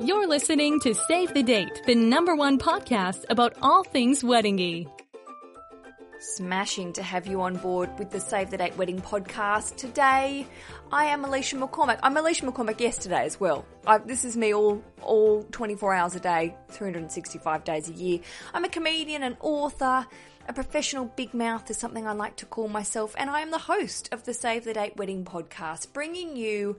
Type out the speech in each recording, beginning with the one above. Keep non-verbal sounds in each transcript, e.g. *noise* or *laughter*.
You're listening to Save the Date, the number one podcast about all things weddingy. Smashing to have you on board with the Save the Date Wedding podcast. Today, I am Alicia McCormack. I'm Alicia McCormack yesterday as well. I, this is me all, all 24 hours a day, 365 days a year. I'm a comedian, an author, a professional big mouth is something I like to call myself, and I am the host of the Save the Date Wedding podcast, bringing you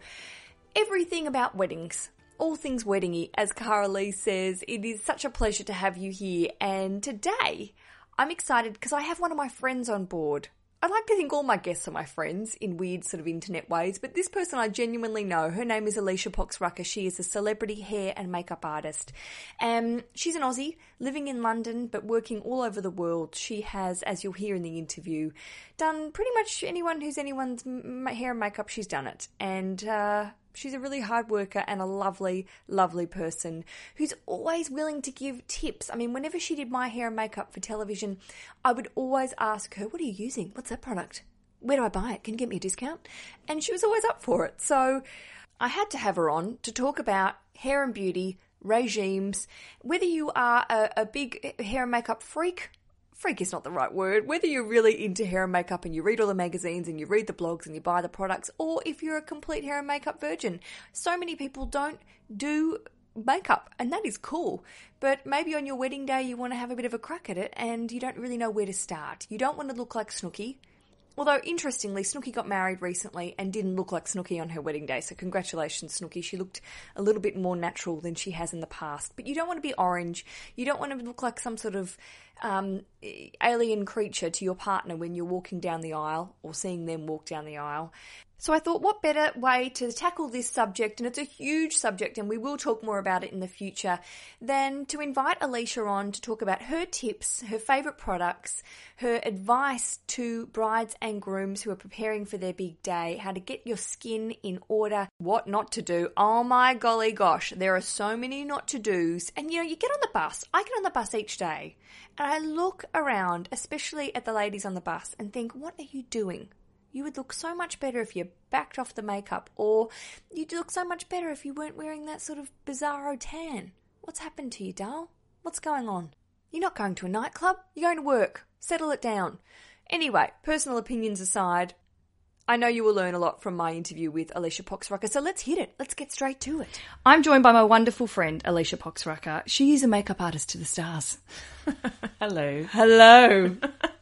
everything about weddings all things weddingy, as Cara Lee says. It is such a pleasure to have you here. And today, I'm excited because I have one of my friends on board. I like to think all my guests are my friends in weird sort of internet ways, but this person I genuinely know. Her name is Alicia Poxrucker. She is a celebrity hair and makeup artist. Um, she's an Aussie living in London but working all over the world. She has, as you'll hear in the interview, done pretty much anyone who's anyone's hair and makeup, she's done it. And uh, She's a really hard worker and a lovely, lovely person who's always willing to give tips. I mean, whenever she did my hair and makeup for television, I would always ask her, What are you using? What's that product? Where do I buy it? Can you get me a discount? And she was always up for it. So I had to have her on to talk about hair and beauty, regimes, whether you are a, a big hair and makeup freak freak is not the right word, whether you're really into hair and makeup and you read all the magazines and you read the blogs and you buy the products, or if you're a complete hair and makeup virgin. So many people don't do makeup, and that is cool. But maybe on your wedding day you want to have a bit of a crack at it and you don't really know where to start. You don't want to look like Snooki. Although, interestingly, Snooki got married recently and didn't look like Snooki on her wedding day, so congratulations, Snooki. She looked a little bit more natural than she has in the past. But you don't want to be orange. You don't want to look like some sort of um, alien creature to your partner when you're walking down the aisle or seeing them walk down the aisle. So I thought, what better way to tackle this subject, and it's a huge subject, and we will talk more about it in the future, than to invite Alicia on to talk about her tips, her favourite products, her advice to brides and grooms who are preparing for their big day, how to get your skin in order, what not to do. Oh my golly gosh, there are so many not to do's. And you know, you get on the bus, I get on the bus each day, and I look around, especially at the ladies on the bus, and think, what are you doing? You would look so much better if you backed off the makeup, or you'd look so much better if you weren't wearing that sort of bizarro tan. What's happened to you, doll? What's going on? You're not going to a nightclub, you're going to work. Settle it down. Anyway, personal opinions aside, I know you will learn a lot from my interview with Alicia Poxrucker, so let's hit it. Let's get straight to it. I'm joined by my wonderful friend, Alicia Poxrucker. She is a makeup artist to the stars. *laughs* Hello. Hello. *laughs*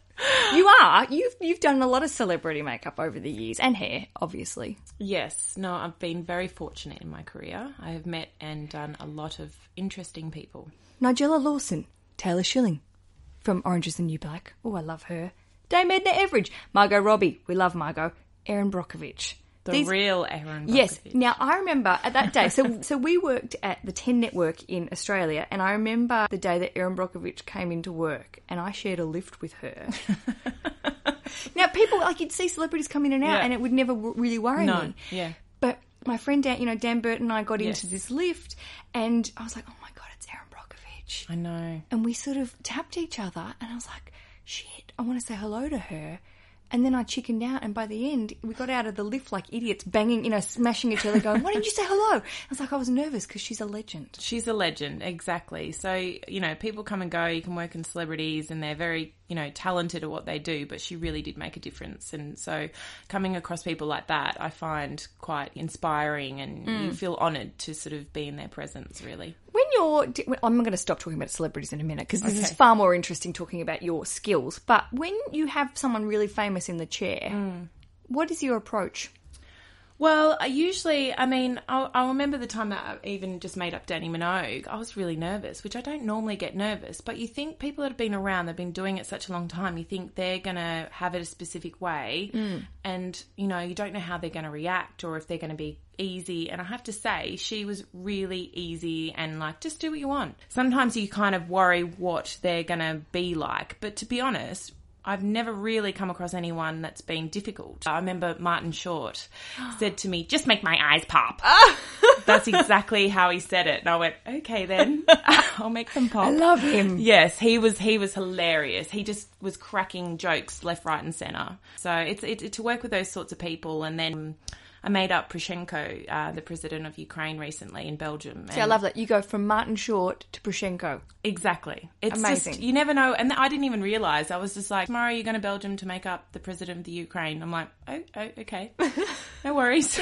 you are. You've you've done a lot of celebrity makeup over the years and hair, obviously. Yes. No, I've been very fortunate in my career. I have met and done a lot of interesting people. Nigella Lawson, Taylor Schilling from Orange is the New Black. Oh, I love her. Dame Edna Everage, Margot Robbie. We love Margot. Erin Brockovich. The These, real Erin. Brockovich. Yes. Now I remember at that day. So so we worked at the Ten Network in Australia, and I remember the day that Erin Brockovich came into work, and I shared a lift with her. *laughs* now people like you'd see celebrities come in and out, yeah. and it would never really worry no. me. Yeah. But my friend Dan, you know Dan Burton, and I got yes. into this lift, and I was like, oh my god, it's Erin Brockovich. I know. And we sort of tapped each other, and I was like, shit, I want to say hello to her. And then I chickened out, and by the end, we got out of the lift like idiots, banging, you know, smashing each other, going, "Why didn't you say hello?" I was like, I was nervous because she's a legend. She's a legend, exactly. So you know, people come and go. You can work in celebrities, and they're very, you know, talented at what they do. But she really did make a difference, and so coming across people like that, I find quite inspiring, and mm. you feel honoured to sort of be in their presence, really you're, I'm going to stop talking about celebrities in a minute because this okay. is far more interesting talking about your skills. But when you have someone really famous in the chair, mm. what is your approach? Well, I usually, I mean, I'll, I'll, remember the time that I even just made up Dannii Minogue. I was really nervous, which I don't normally get nervous. But you think people that have been around, they've been doing it such a long time, you think they're going to have it a specific way. Mm. And, you know, you don't know how they're going to react or if they're going to be easy. And I have to say, she was really easy and like, just do what you want. Sometimes you kind of worry what they're going to be like. But to be honest, I've never really come across anyone that's been difficult. I remember Martin Short *gasps* said to me, just make my eyes pop. *laughs* that's exactly how he said it. And I went, okay then, *laughs* I'll make them pop. I love him. Yes, he was, he was hilarious. He just was cracking jokes left, right and center. So it's, it, to work with those sorts of people and then I made up Poroshenko, uh, the president of Ukraine, recently in Belgium. See, I love that. You go from Martin Short to Poroshenko. Exactly. It's Amazing. just you never know, and I didn't even realize. I was just like, tomorrow you're going to Belgium to make up the president of the Ukraine. I'm like, oh, oh okay, *laughs* no worries.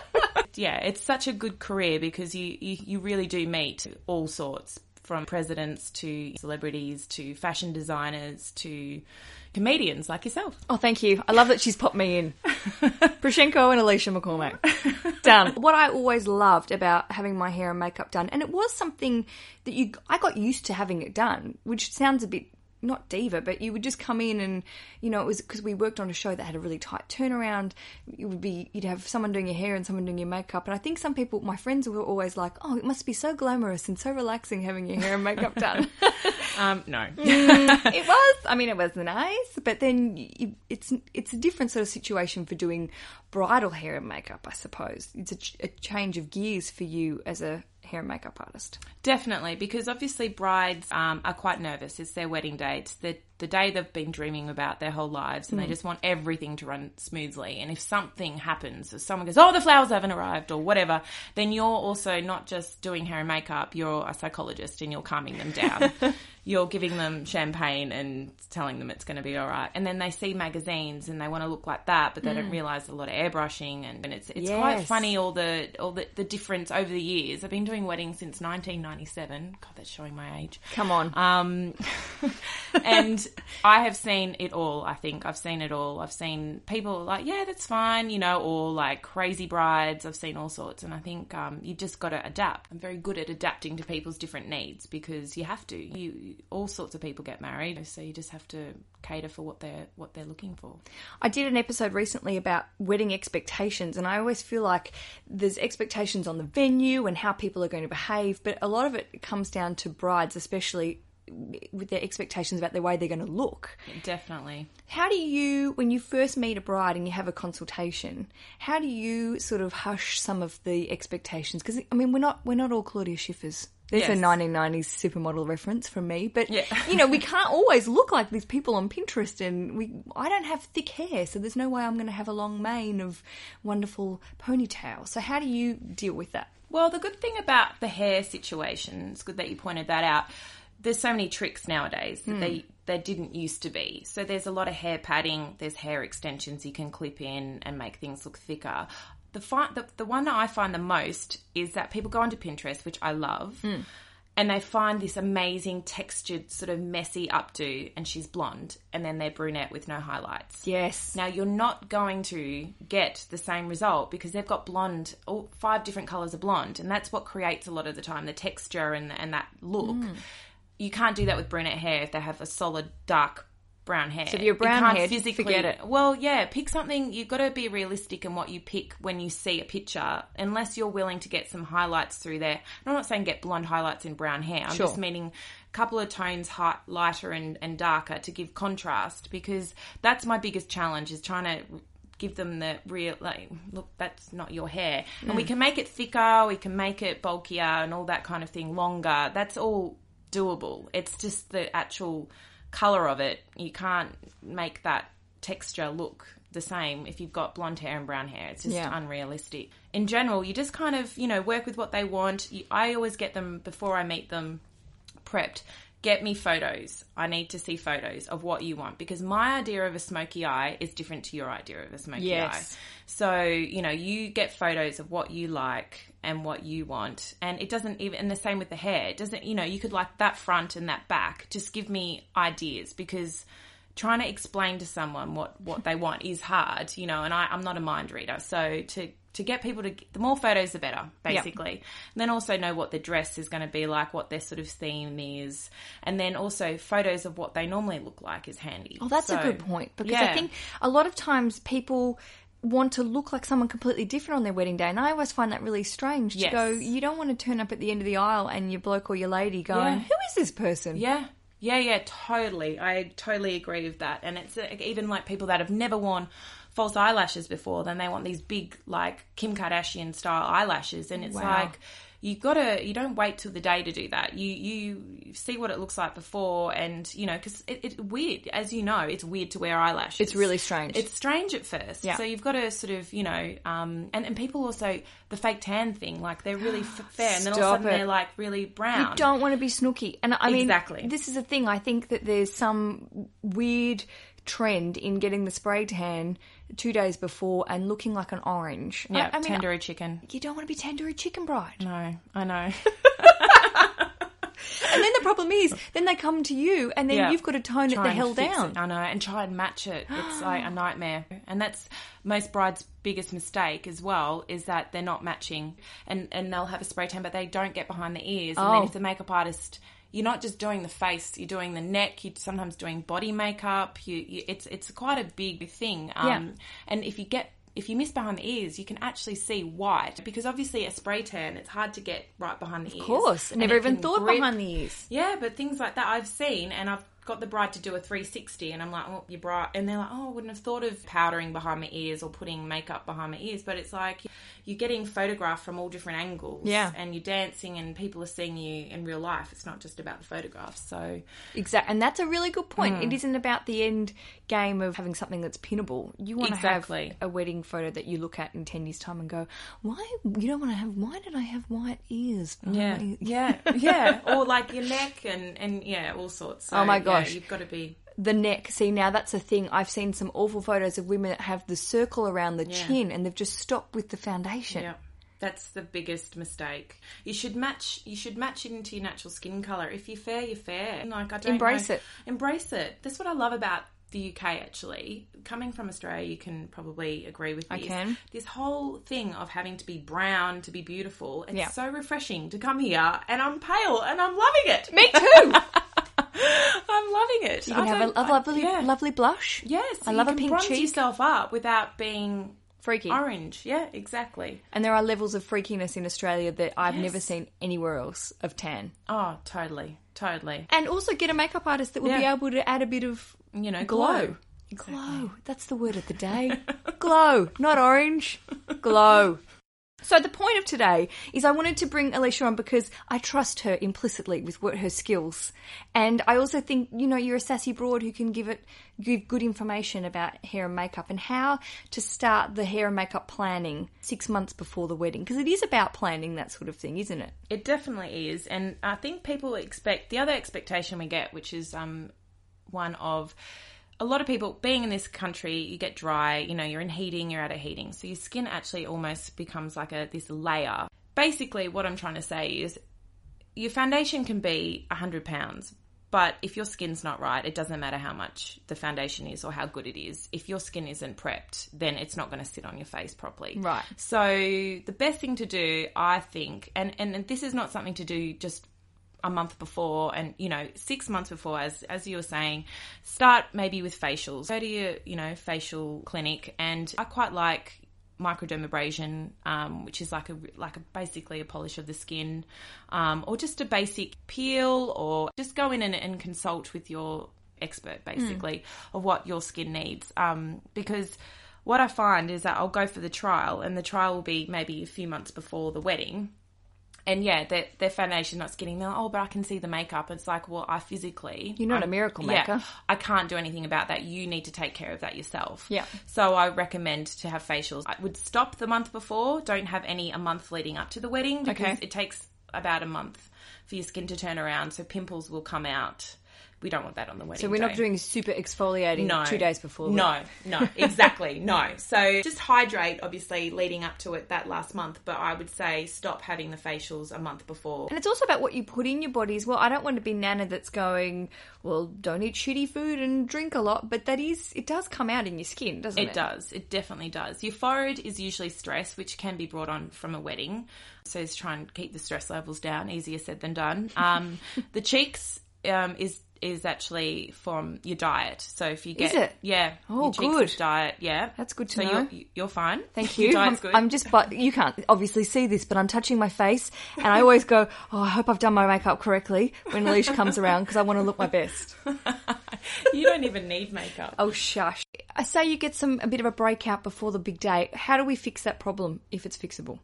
*laughs* yeah, it's such a good career because you, you you really do meet all sorts from presidents to celebrities to fashion designers to comedians like yourself. Oh, thank you. I love that she's popped me in. *laughs* Poroshenko and Alicia McCormack. done. What I always loved about having my hair and makeup done, and it was something that you, I got used to having it done, which sounds a bit not diva, but you would just come in and, you know, it was because we worked on a show that had a really tight turnaround. It would be, you'd have someone doing your hair and someone doing your makeup. And I think some people, my friends were always like, oh, it must be so glamorous and so relaxing having your hair and makeup done. *laughs* Um, no. *laughs* Mm, it was. I mean, it was nice, but then you, it's it's a different sort of situation for doing bridal hair and makeup. I suppose it's a, ch- a change of gears for you as a hair and makeup artist. Definitely, because obviously brides um, are quite nervous. It's their wedding day. It's the, the day they've been dreaming about their whole lives, and they just want everything to run smoothly. And if something happens, if someone goes, "Oh, the flowers haven't arrived," or whatever, then you're also not just doing hair and makeup. You're a psychologist, and you're calming them down. *laughs* you're giving them champagne and telling them it's going to be all right. And then they see magazines and they want to look like that, but they don't realize a lot of airbrushing and, and it's it's quite funny all the all the, the difference over the years. I've been doing weddings since 1997. God, that's showing my age. Come on. Um, *laughs* and I have seen it all. I think I've seen it all. I've seen people like, yeah, that's fine, you know, or like crazy brides. I've seen all sorts, and I think um, you've just got to adapt. I'm very good at adapting to people's different needs because you have to. You all sorts of people get married, so you just have to cater for what they're what they're looking for. I did an episode recently about wedding expectations, and I always feel like there's expectations on the venue and how people are going to behave, but a lot of it comes down to brides, especially with their expectations about the way they're going to look. Definitely. How do you, when you first meet a bride and you have a consultation, how do you sort of hush some of the expectations? Because I mean, we're not we're not all Claudia Schiffers. There's a 1990s supermodel reference from me, but Yeah. *laughs* you know, we can't always look like these people on Pinterest, and we I don't have thick hair, so there's no way I'm going to have a long mane of wonderful ponytail. So how do you deal with that? Well, the good thing about the hair situation, it's good that you pointed that out. There's so many tricks nowadays that they hmm. there didn't used to be. So there's a lot of hair padding, there's hair extensions you can clip in and make things look thicker. The, fi- the the one that I find the most is that people go onto Pinterest, which I love, hmm. And they find this amazing textured sort of messy updo, and she's blonde, and then they're brunette with no highlights. Yes. Now you're not going to get the same result because they've got blonde, all five different colors of blonde, and that's what creates a lot of the time the texture and and that look. Mm. You can't do that with brunette hair if they have a solid dark brown hair. So if you're brown can't haired, physically forget it. Well, yeah, pick something. You've got to be realistic in what you pick when you see a picture, unless you're willing to get some highlights through there. And I'm not saying get blonde highlights in brown hair. I'm Sure. just meaning a couple of tones hot, lighter and, and darker to give contrast because that's my biggest challenge is trying to give them the real like look that's not your hair and we mm. can make it thicker we can make it bulkier and all that kind of thing longer that's all doable it's just the actual color of it you can't make that texture look the same if you've got blonde hair and brown hair it's just Yeah. unrealistic in general you just kind of you know work with what they want you, i always get them before i meet them prepped. Get me photos. I need to see photos of what you want because my idea of a smoky eye is different to your idea of a smoky Yes. eye. So, you know, you get photos of what you like and what you want. And it doesn't even, and the same with the hair. It doesn't, you know, you could like that front and that back. Just give me ideas because trying to explain to someone what, what they want is hard, you know, and I, I'm not a mind reader. So to, to get people to, the more photos, the better, basically. And then also know what the dress is going to be like, what their sort of theme is. And then also photos of what they normally look like is handy. Oh, that's a good point because I think a lot of times people want to look like someone completely different on their wedding day, and I always find that really strange. To Yes. go, you don't want to turn up at the end of the aisle and your bloke or your lady going, Yeah. "Who is this person?" Yeah. Yeah, yeah, totally. I totally agree with that. And it's uh, even like people that have never worn false eyelashes before, then they want these big, like Kim Kardashian style eyelashes, and it's Wow. like you've got to you don't wait till the day to do that. You you see what it looks like before, and you know because it, it's weird, as you know, it's weird to wear eyelashes. It's really strange. It's strange at first. Yeah. So you've got to sort of, you know, um, and, and people also, the fake tan thing, like they're really f- *gasps* fair and then all of a sudden it. they're like really brown. You don't want to be Snooki. And I mean, Exactly. this is a thing. I think that there's some weird trend in getting the spray tan two days before and looking like an orange. I- yeah, I, mean, tandoori chicken. you don't want to be tandoori chicken bride. No, I know. *laughs* *laughs* And then the problem is, then they come to you, and then Yeah. you've got to tone it the hell down. it. I know, and try and match it. It's *gasps* like a nightmare. And that's most brides' biggest mistake as well is that they're not matching, and and they'll have a spray tan, but they don't get behind the ears. And Oh. then if the makeup artist you're not just doing the face; you're doing the neck. You're sometimes doing body makeup. You, you it's it's quite a big thing. Um, Yeah. And if you get if you miss behind the ears, you can actually see white because obviously a spray tan, it's hard to get right behind the ears. Of course, never even thought grip. behind the ears. Yeah, but things like that I've seen, and I've got the bride to do a 360, and I'm like, oh, your bride, and they're like, oh, I wouldn't have thought of powdering behind my ears or putting makeup behind my ears, but it's like you're getting photographed from all different angles, Yeah. and you're dancing, and people are seeing you in real life. It's not just about the photographs. So Exactly, and that's a really good point. Hmm. It isn't about the end game of having something that's pinnable. You want Exactly. to have a wedding photo that you look at in ten years' time and go, "Why you don't want to have? Why did I have white ears?" yeah, Oh, yeah, yeah, or like your neck and and yeah, all sorts. So, Oh my yeah, gosh. you've got to be the neck. See, now that's a thing. I've seen some awful photos of women that have the circle around the chin, and they've just stopped with the foundation. Yeah. That's the biggest mistake. You should match. You should match it into your natural skin color. If you're fair, you're fair. Like I don't Embrace know- it. Embrace it. That's what I love about the UK. Actually, coming from Australia, you can probably agree with this. can. This whole thing of having to be brown to be beautiful. It's Yeah. so refreshing to come here, and I'm pale, and I'm loving it. Me too. *laughs* I'm loving it. You can I have a, a I- lovely, yeah. lovely blush. Yes, I love a pink cheek. yourself up without being Freaky. orange. Yeah, exactly. And there are levels of freakiness in Australia that I've never seen anywhere else of tan. Oh, totally, totally. And also get a makeup artist that will be able to add a bit of You know, glow. glow. Glow. That's the word of the day. *laughs* glow, not orange. Glow. So the point of today is I wanted to bring Alicia on because I trust her implicitly with what her skills. And I also think, you know, you're a sassy broad who can give it give good information about hair and makeup and how to start the hair and makeup planning 6 months before the wedding because it is about planning that sort of thing, isn't it? It definitely is, and I think people expect the other expectation we get, which is um, one of a lot of people being in this country. You get dry, you know, you're in heating, you're out of heating, so your skin actually almost becomes like a this layer. Basically, what I'm trying to say is, your foundation can be hundred pounds. But if your skin's not right, it doesn't matter how much the foundation is or how good it is. If your skin isn't prepped, then it's not going to sit on your face properly. Right. So the best thing to do, I think, and, and this is not something to do just a month before and you know six months before as as you were saying start maybe with facials go to your you know facial clinic and i quite like microdermabrasion um, which is like a like a basically a polish of the skin um, or just a basic peel or just go in and, and consult with your expert basically of what your skin needs um, because what I find is that I'll go for the trial, and the trial will be maybe a few months before the wedding. And yeah, their, their foundation's not skinning. They're like, oh, but I can see the makeup. It's like, well, I physically. You're not I'm- a miracle maker. yeah. I can't do anything about that. You need to take care of that yourself. Yeah. So I recommend to have facials. I would stop the month before. Don't have any a month leading up to the wedding because Okay. it takes about a month for your skin to turn around. So pimples will come out. We don't want that on the wedding. So we're day. not doing super exfoliating No. two days before. No, no, exactly, no. So just hydrate, obviously, leading up to it that last month. But I would say stop having the facials a month before. And it's also about what you put in your body as well. I don't want to be Nana that's going, well, don't eat shitty food and drink a lot, but that is, it does come out in your skin, doesn't it? It does. It definitely does. Your forehead is usually stress, which can be brought on from a wedding. So it's try and keep the stress levels down. Easier said than done. Um, *laughs* the cheeks um, is is actually from your diet. So if you get Is it? yeah, Oh, your good. diet. Yeah, That's good to so know. You're, you're fine. *laughs* Thank Your you. diet's I'm, good. I'm just, but you can't obviously see this, but I'm touching my face, and I always go, "Oh, I hope I've done my makeup correctly." When Alicia comes around, because I want to look my best. *laughs* you don't even need makeup. Oh, shush. I say you get some a bit of a breakout before the big day. How do we fix that problem if it's fixable?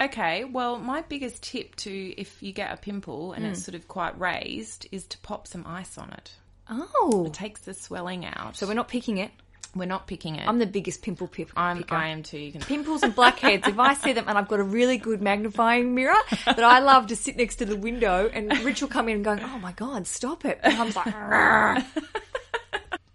Okay, well, my biggest tip to if you get a pimple and Hmm. it's sort of quite raised is to pop some ice on it. Oh, It takes the swelling out. so we're not picking it. we're not picking it. I'm the biggest pimple pip- I'm, picker. I am too. You can Pimples and blackheads. if I see them and I've got a really good magnifying mirror that I love to sit next to the window, and Rich will come in and go, "Oh my god, stop it!" And I'm like. *laughs*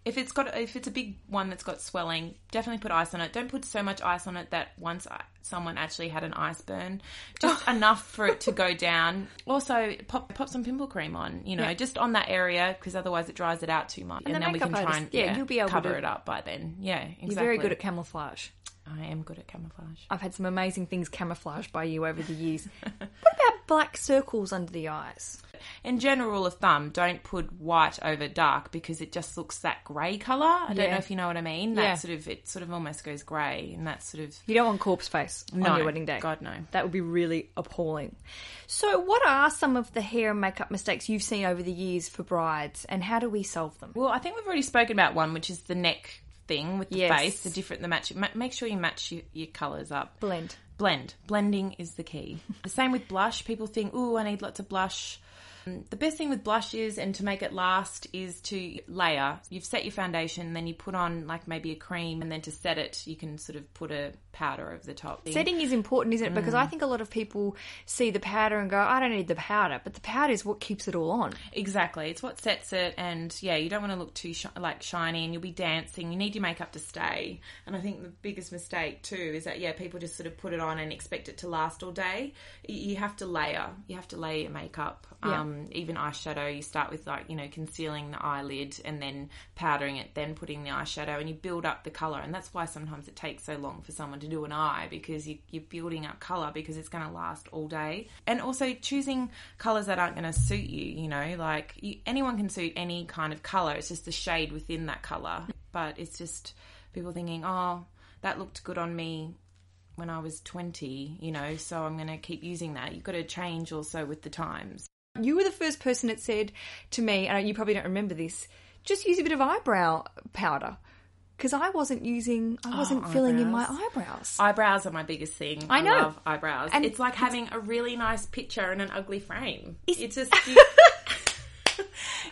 If it's got if it's a big one that's got swelling, definitely put ice on it. Don't put so much ice on it that once I, someone actually had an ice burn, just *laughs* oh. enough for it to go down. Also, pop pop some pimple cream on, you know, Yeah. just on that area because otherwise it dries it out too much, and, the then we can try artist- and yeah, you'll be able cover to- it up by then. Yeah, exactly. you're very good at camouflage. I am good at camouflage. I've had some amazing things camouflaged by you over the years. *laughs* what about black circles under the eyes? In general, rule of thumb, don't put white over dark because it just looks that grey colour. I don't know if you know what I mean. That Yeah. sort of it sort of almost goes grey, and that sort of You don't want corpse face no on your wedding day. God no. That would be really appalling. So, what are some of the hair and makeup mistakes you've seen over the years for brides, and how do we solve them? Well, I think we've already spoken about one, which is the neck thing with the Yes. face, the different, the match. Make sure you match your, your colours up. Blend. Blend. Blending is the key. the same with blush. People think, oh, I need lots of blush. Um, The best thing with blush is, and to make it last, is to layer. You've set your foundation, then you put on like maybe a cream, and then to set it, you can sort of put a powder over the top. Setting is important, isn't it? Because I think a lot of people see the powder and go, I don't need the powder, but the powder is what keeps it all on. Exactly, it's what sets it, and yeah, you don't want to look too shi- like shiny, and you'll be dancing. You need your makeup to stay, and I think the biggest mistake too is that yeah, people just sort of put it on and expect it to last all day. You have to layer. You have to layer your makeup. Yeah. Um, Um, even eyeshadow, you start with like you know concealing the eyelid and then powdering it, then putting the eyeshadow, and you build up the color. And that's why sometimes it takes so long for someone to do an eye because you, you're building up color because it's going to last all day. And also choosing colors that aren't going to suit you. You know, like you, anyone can suit any kind of color. It's just the shade within that color. But it's just people thinking, oh, that looked good on me when I was 20, you know, so I'm going to keep using that. You've got to change also with the times. You were the first person that said to me, and you probably don't remember this, just use a bit of eyebrow powder. Because I wasn't using, I oh, wasn't filling in my eyebrows. Eyebrows are my biggest thing. I know. love eyebrows. And it's like having a really nice picture in an ugly frame. It's just *laughs* you,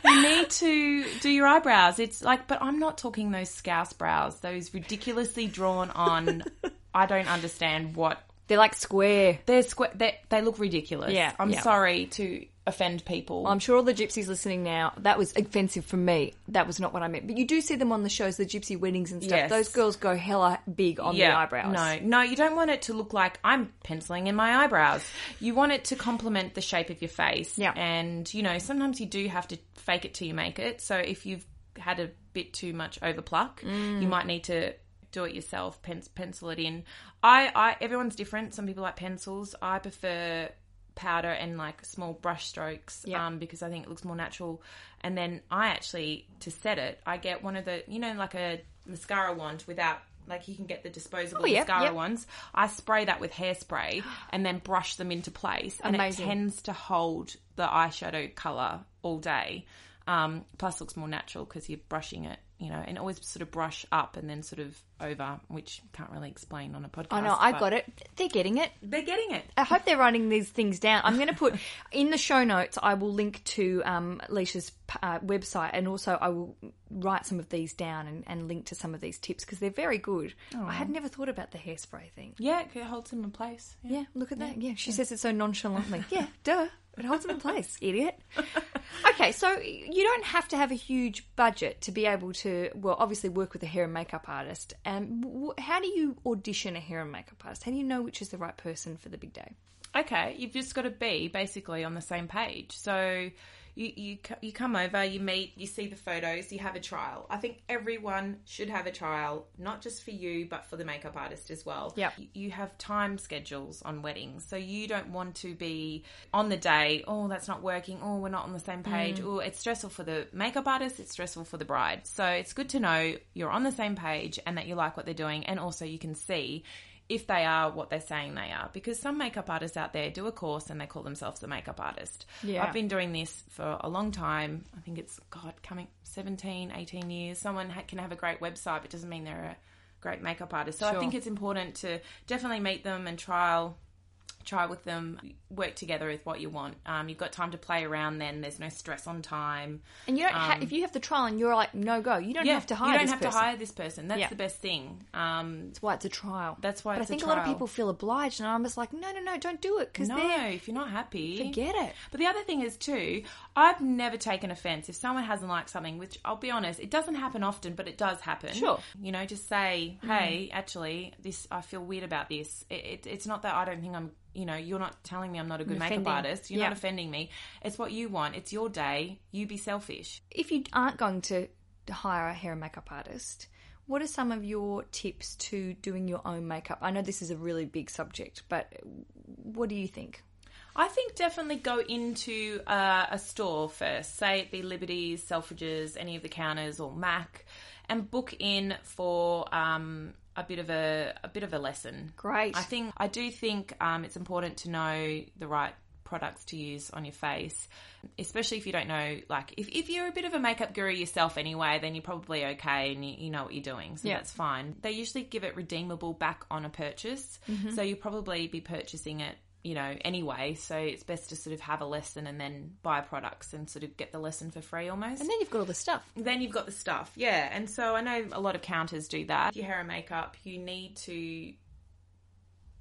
you need to do your eyebrows. It's like, but I'm not talking those scouse brows, those ridiculously drawn on. *laughs* I don't understand what They're like square. they're square. They they look ridiculous. Yeah, I'm yeah. sorry to offend people. I'm sure all the gypsies listening now, that was offensive for me. That was not what I meant. But you do see them on the shows, the gypsy weddings and stuff. Yes. Those girls go hella big on the eyebrows. No, no, you don't want it to look like I'm penciling in my eyebrows. You want it to complement the shape of your face. Yeah. And, you know, sometimes you do have to fake it till you make it. So if you've had a bit too much overpluck, Mm. you might need to do it yourself, pen- pencil it in. I, I, everyone's different. Some people like pencils. I prefer powder and like small brush strokes Yeah. um, because I think it looks more natural. And then I actually, to set it, I get one of the, you know, like a mascara wand without, like you can get the disposable Oh, mascara yep. ones. I spray that with hairspray and then brush them into place. And Amazing. it tends to hold the eyeshadow colour all day. Um, plus, looks more natural because you're brushing it, you know, and always sort of brush up and then sort of over, which can't really explain on a podcast. I know, I got it. They're getting it. They're getting it. I hope they're writing these things down. I'm going to put in the show notes. I will link to um, Alicia's uh, website, and also I will write some of these down and, and link to some of these tips because they're very good. I had never thought about the hairspray thing. Yeah, it holds them in place. Yeah. Yeah, look at that. Yeah, she says it so nonchalantly. *laughs* yeah, duh. It holds them in place, idiot. Okay, so you don't have to have a huge budget to be able to, well, obviously work with a hair and makeup artist. Um, w- how do you audition a hair and makeup artist? How do you know which is the right person for the big day? Okay, you've just got to be basically on the same page. So you you you come over, you meet, you see the photos, you have a trial. I think everyone should have a trial, not just for you, but for the makeup artist as well. Yep. You have time schedules on weddings, so you don't want to be on the day. Oh, that's not working. Oh, we're not on the same page. Oh, it's stressful for the makeup artist. It's stressful for the bride. So it's good to know you're on the same page and that you like what they're doing, and also you can see if they are what they're saying they are. Because some makeup artists out there do a course and they call themselves a makeup artist. Yeah. I've been doing this for a long time. I think it's, God, coming 17, 18 years. Someone ha- can have a great website, but doesn't mean they're a great makeup artist. So I think it's important to definitely meet them and trial try with them, work together with what you want. Um, you've got time to play around then. There's no stress on time. And you don't ha- if you have the trial and you're like no go, you don't have to hire. Um, You don't have person. to hire this person. That's Yeah. the best thing. Um, That's why it's a trial. That's why But I a think a, lot of people feel obliged, and I'm just like, no, no, no, don't do it because no, if you're not happy, forget it. But the other thing is too, I've never taken offense if someone hasn't liked something. Which I'll be honest, it doesn't happen often, but it does happen. Sure. Mm. you know, just say, hey, actually, this I feel weird about this. It, it, it's not that I don't think I'm. You know, you're not telling me I'm not a good makeup artist. You're Yeah. not offending me. It's what you want. It's your day. You be selfish. If you aren't going to hire a hair and makeup artist, what are some of your tips to doing your own makeup? I know this is a really big subject, but what do you think? I think definitely go into uh, a store first, say it be Liberty's, Selfridges, any of the counters, or Mac, and book in for um, a bit of a a bit of a lesson. Great. I think I do think um, it's important to know the right products to use on your face, especially if you don't know. Like if, if you're a bit of a makeup guru yourself anyway, then you're probably okay and you, you know what you're doing, so Yeah. that's fine. They usually give it redeemable back on a purchase, Mm-hmm. so you'll probably be purchasing it. You know, anyway, so it's best to sort of have a lesson and then buy products and sort of get the lesson for free almost. And then you've got all the stuff. Then you've got the stuff, yeah. And so I know a lot of counters do that. Your hair and makeup, you need to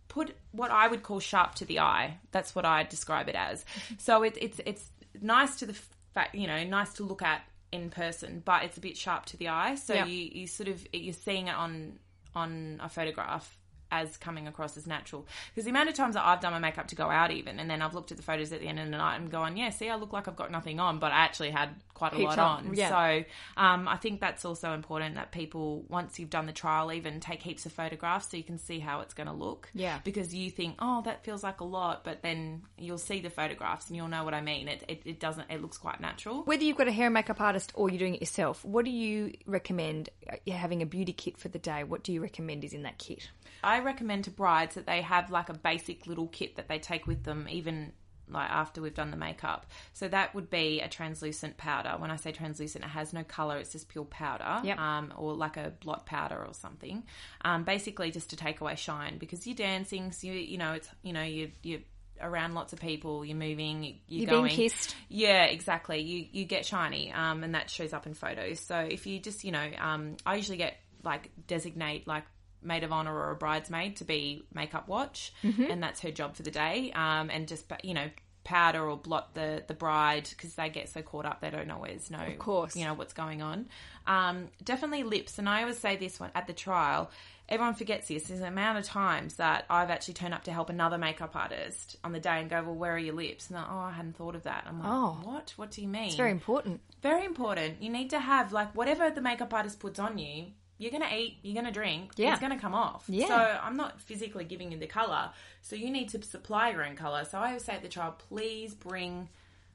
put what I would call sharp to the eye. That's what I describe it as. *laughs* So it, it's it's nice to the fact, you know, nice to look at in person, but it's a bit sharp to the eye. So Yeah. you, you sort of you're seeing it on on a photograph as coming across as natural. Because the amount of times that I've done my makeup to go out even, and then I've looked at the photos at the end of the night and going, yeah, see, I look like I've got nothing on, but I actually had quite a Heaps lot on, yeah. So um, I think that's also important that people, once you've done the trial, even take heaps of photographs so you can see how it's going to look. Yeah. Because you think, oh, that feels like a lot, but then you'll see the photographs and you'll know what I mean. It, it, it doesn't, it looks quite natural. Whether you've got a hair and makeup artist or you're doing it yourself, what do you recommend? uh, having a beauty kit for the day. What do you recommend is in that kit? I recommend to brides that they have like a basic little kit that they take with them, even like after we've done the makeup. So that would be a translucent powder. When I say translucent, it has no color; it's just pure powder, Yep. um, or like a blot powder or something. Um, basically, just to take away shine because you're dancing, so you you know it's you know you you around lots of people, you're moving, you- you're, You're going. being kissed. Yeah, exactly. You you get shiny, um, and that shows up in photos. So if you just you know, um, I usually get like designate like maid of honor or a bridesmaid to be makeup watch, Mm-hmm. and that's her job for the day. Um, and just you know powder or blot the the bride because they get so caught up they don't always know of course. you know what's going on um, definitely lips and i always say this one at the trial everyone forgets this there's an amount of times that i've actually turned up to help another makeup artist on the day and go well where are your lips and they're, oh i hadn't thought of that i'm like Oh. what what do you mean It's very important. very important. You need to have like whatever the makeup artist puts on you. You're gonna eat. You're gonna drink. Yeah. It's gonna come off. Yeah. So I'm not physically giving you the color. So you need to supply your own color. So I always say at the trial, please bring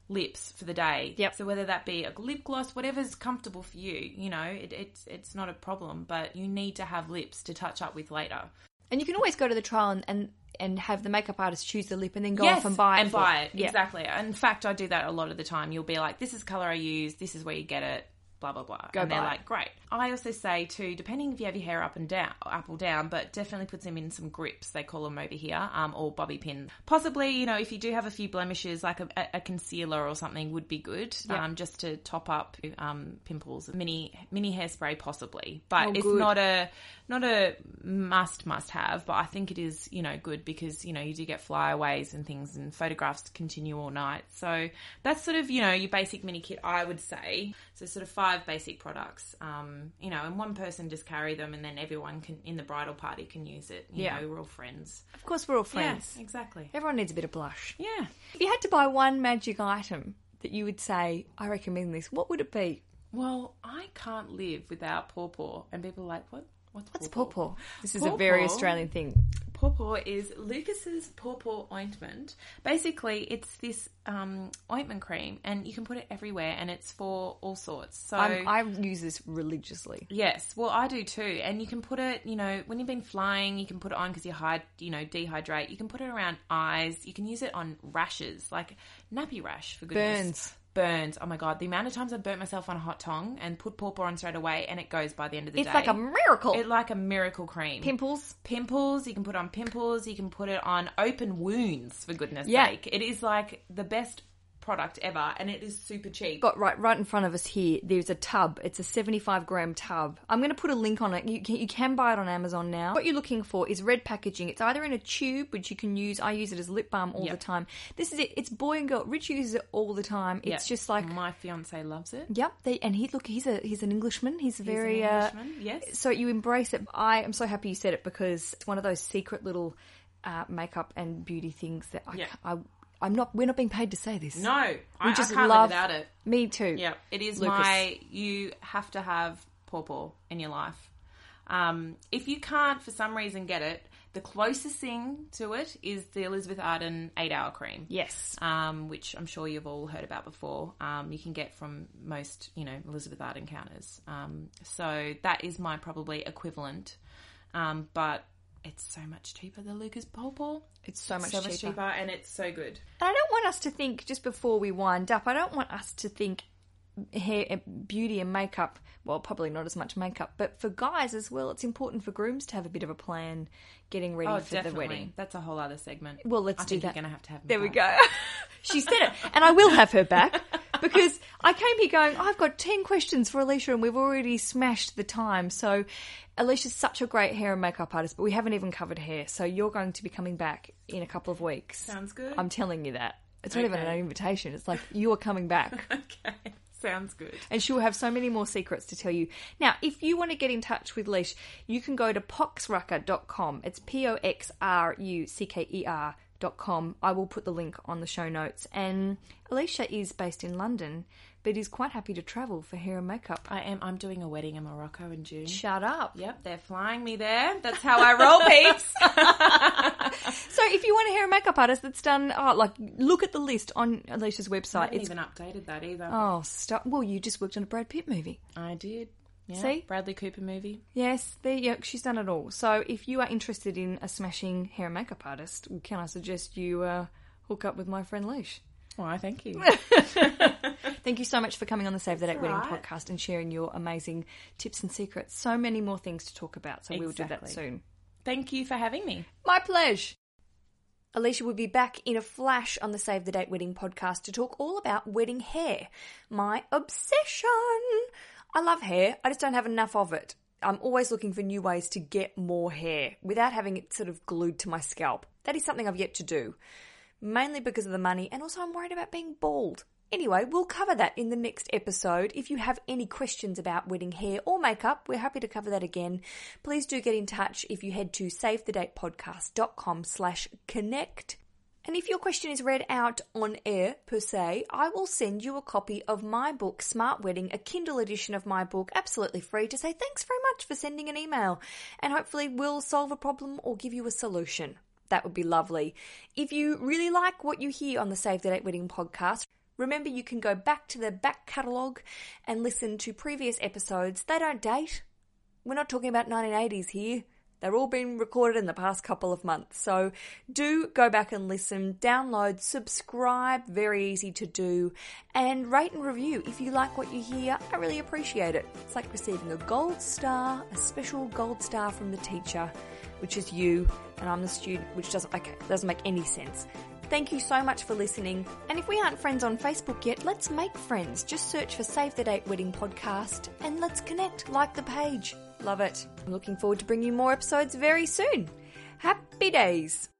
lips for the day. Yep. So whether that be a lip gloss, whatever's comfortable for you, you know, it, it's it's not a problem. But you need to have lips to touch up with later. And you can always go to the trial and, and, and have the makeup artist choose the lip and then go off and buy it. and buy it Yeah. exactly. In fact, I do that a lot of the time. You'll be like, "This is color I use. This is where you get it." Blah blah blah. Go and they're it. like, "Great." I also say too, depending if you have your hair up and down, up or down, but definitely put them in some grips. They call them over here, um, or bobby pin. Possibly, you know, if you do have a few blemishes, like a, a concealer or something would be good, um, just to top up um, pimples. Mini mini hairspray possibly, but Oh, it's good. not a not a must must have. But I think it is, you know, good because you know you do get flyaways and things, and photographs continue all night. So that's sort of you know your basic mini kit, I would say. So sort of five basic products, um, you know, and one person just carry them, and then everyone can in the bridal party can use it. You Yeah. know, we're all friends. Of course, we're all friends. Yes, exactly. Everyone needs a bit of blush. Yeah. If you had to buy one magic item that you would say, I recommend this, what would it be? Well, I can't live without pawpaw, and people are like, what? What's, What's pawpaw? pawpaw? This is a very Australian thing. Pawpaw is Lucas's Pawpaw ointment. Basically, it's this um, ointment cream, and you can put it everywhere, and it's for all sorts. So I'm, I use this religiously. Yes, well, I do too. And you can put it, you know, when you've been flying, you can put it on because you hide, you know, dehydrate. You can put it around eyes. You can use it on rashes, like nappy rash for goodness. Burns. Burns. Oh my god, the amount of times I've burnt myself on a hot tongue and put pawpaw on straight away, and it goes by the end of the It's day. It's like a miracle. It like a miracle cream. Pimples. Pimples. You can put it on pimples. You can put it on open wounds. For goodness Yeah. sake, it is like the best product ever, and it is super cheap. got right right in front of us here. There's a tub. It's a 75 gram tub. I'm going to put a link on it. You can, you can buy it on Amazon now. What you're looking for is red packaging. It's either in a tube, which you can use. I use it as lip balm all Yep. the time. This is it. It's boy and girl. Rich uses it all the time. It's Yeah. just like. my fiance loves it. Yep, they, and he look. He's a he's an Englishman. He's very an uh, Englishman, yes. So you embrace it. I am so happy you said it because it's one of those secret little uh, makeup and beauty things that I, Yeah. I I'm not. We're not being paid to say this. No, we I just can't love- live without it. me too. Yeah, it is Lucas. my. You have to have pawpaw in your life. Um, if you can't, for some reason, get it, the closest thing to it is the Elizabeth Arden eight hour cream. Yes. Um, which I'm sure you've all heard about before. Um, you can get from most, you know, Elizabeth Arden counters. Um, so that is my probably equivalent. Um, but it's so much cheaper than Lucas Pawpaw. It's so much so much cheaper. cheaper, and it's so good. And I don't want us to think, just before we wind up, I don't want us to think hair, eh, beauty and makeup, well, probably not as much makeup, but for guys as well, it's important for grooms to have a bit of a plan getting ready Oh, for definitely. the wedding. That's a whole other segment. Well, let's I do think that. You're going to have to have. me There we go. *laughs* she said it. And I will have her back because I came here going, I've got 10 questions for Alicia and we've already smashed the time. So Alicia's such a great hair and makeup artist, but we haven't even covered hair. So you're going to be coming back in a couple of weeks. Sounds good. I'm telling you that. It's not even an invitation. It's like you are coming back. *laughs* okay, sounds good. and she'll have so many more secrets to tell you. Now, if you want to get in touch with Leash, you can go to poxrucker.com. It's P O X R U C K E R. I will put the link on the show notes. And Alicia is based in London, but is quite happy to travel for hair and makeup. I am. I'm doing a wedding in Morocco in June. Shut up. Yep, they're flying me there. That's how I roll, *laughs* peeps. So if you want a hair and makeup artist that's done, oh, like, look at the list on Alicia's I website. haven't It's even updated that either. oh, stop. Well, you just worked on a Brad Pitt movie. I did. Yeah, See? Bradley Cooper movie. Yes, there, yeah, she's done it all. So if you are interested in a smashing hair and makeup artist, can I suggest you uh, hook up with my friend Leash? Why? Thank you. *laughs* *laughs* Thank you so much for coming on the Save the Date Wedding right. podcast and sharing your amazing tips and secrets. So many more things to talk about, so we'll do that soon. Thank you for having me. My pleasure. Alicia will be back in a flash on the Save the Date Wedding podcast to talk all about wedding hair. My obsession. I love hair, I just don't have enough of it. I'm always looking for new ways to get more hair without having it sort of glued to my scalp. That is something I've yet to do. Mainly because of the money, and also I'm worried about being bald. Anyway, we'll cover that in the next episode. If you have any questions about wedding hair or makeup, we're happy to cover that again. Please do get in touch if you head to savethedatepodcast.com slash connect. And if your question is read out on air, per se, I will send you a copy of my book, Smart Wedding, a Kindle edition of my book, absolutely free, to say thanks very much for sending an email. And hopefully we'll solve a problem or give you a solution. That would be lovely. If you really like what you hear on the Save the Date Wedding podcast, remember you can go back to the back catalogue and listen to previous episodes. They don't date. We're not talking about 1980s here. They're all been recorded in the past couple of months. So do go back and listen, download, subscribe, very easy to do, and rate and review if you like what you hear. I really appreciate it. It's like receiving a gold star, a special gold star from the teacher, which is you, and I'm the student, which doesn't make, doesn't make any sense. Thank you so much for listening. And if we aren't friends on Facebook yet, let's make friends. Just search for Save the Date Wedding Podcast and let's connect. Like the page. Love it. I'm looking forward to bringing you more episodes very soon. Happy days.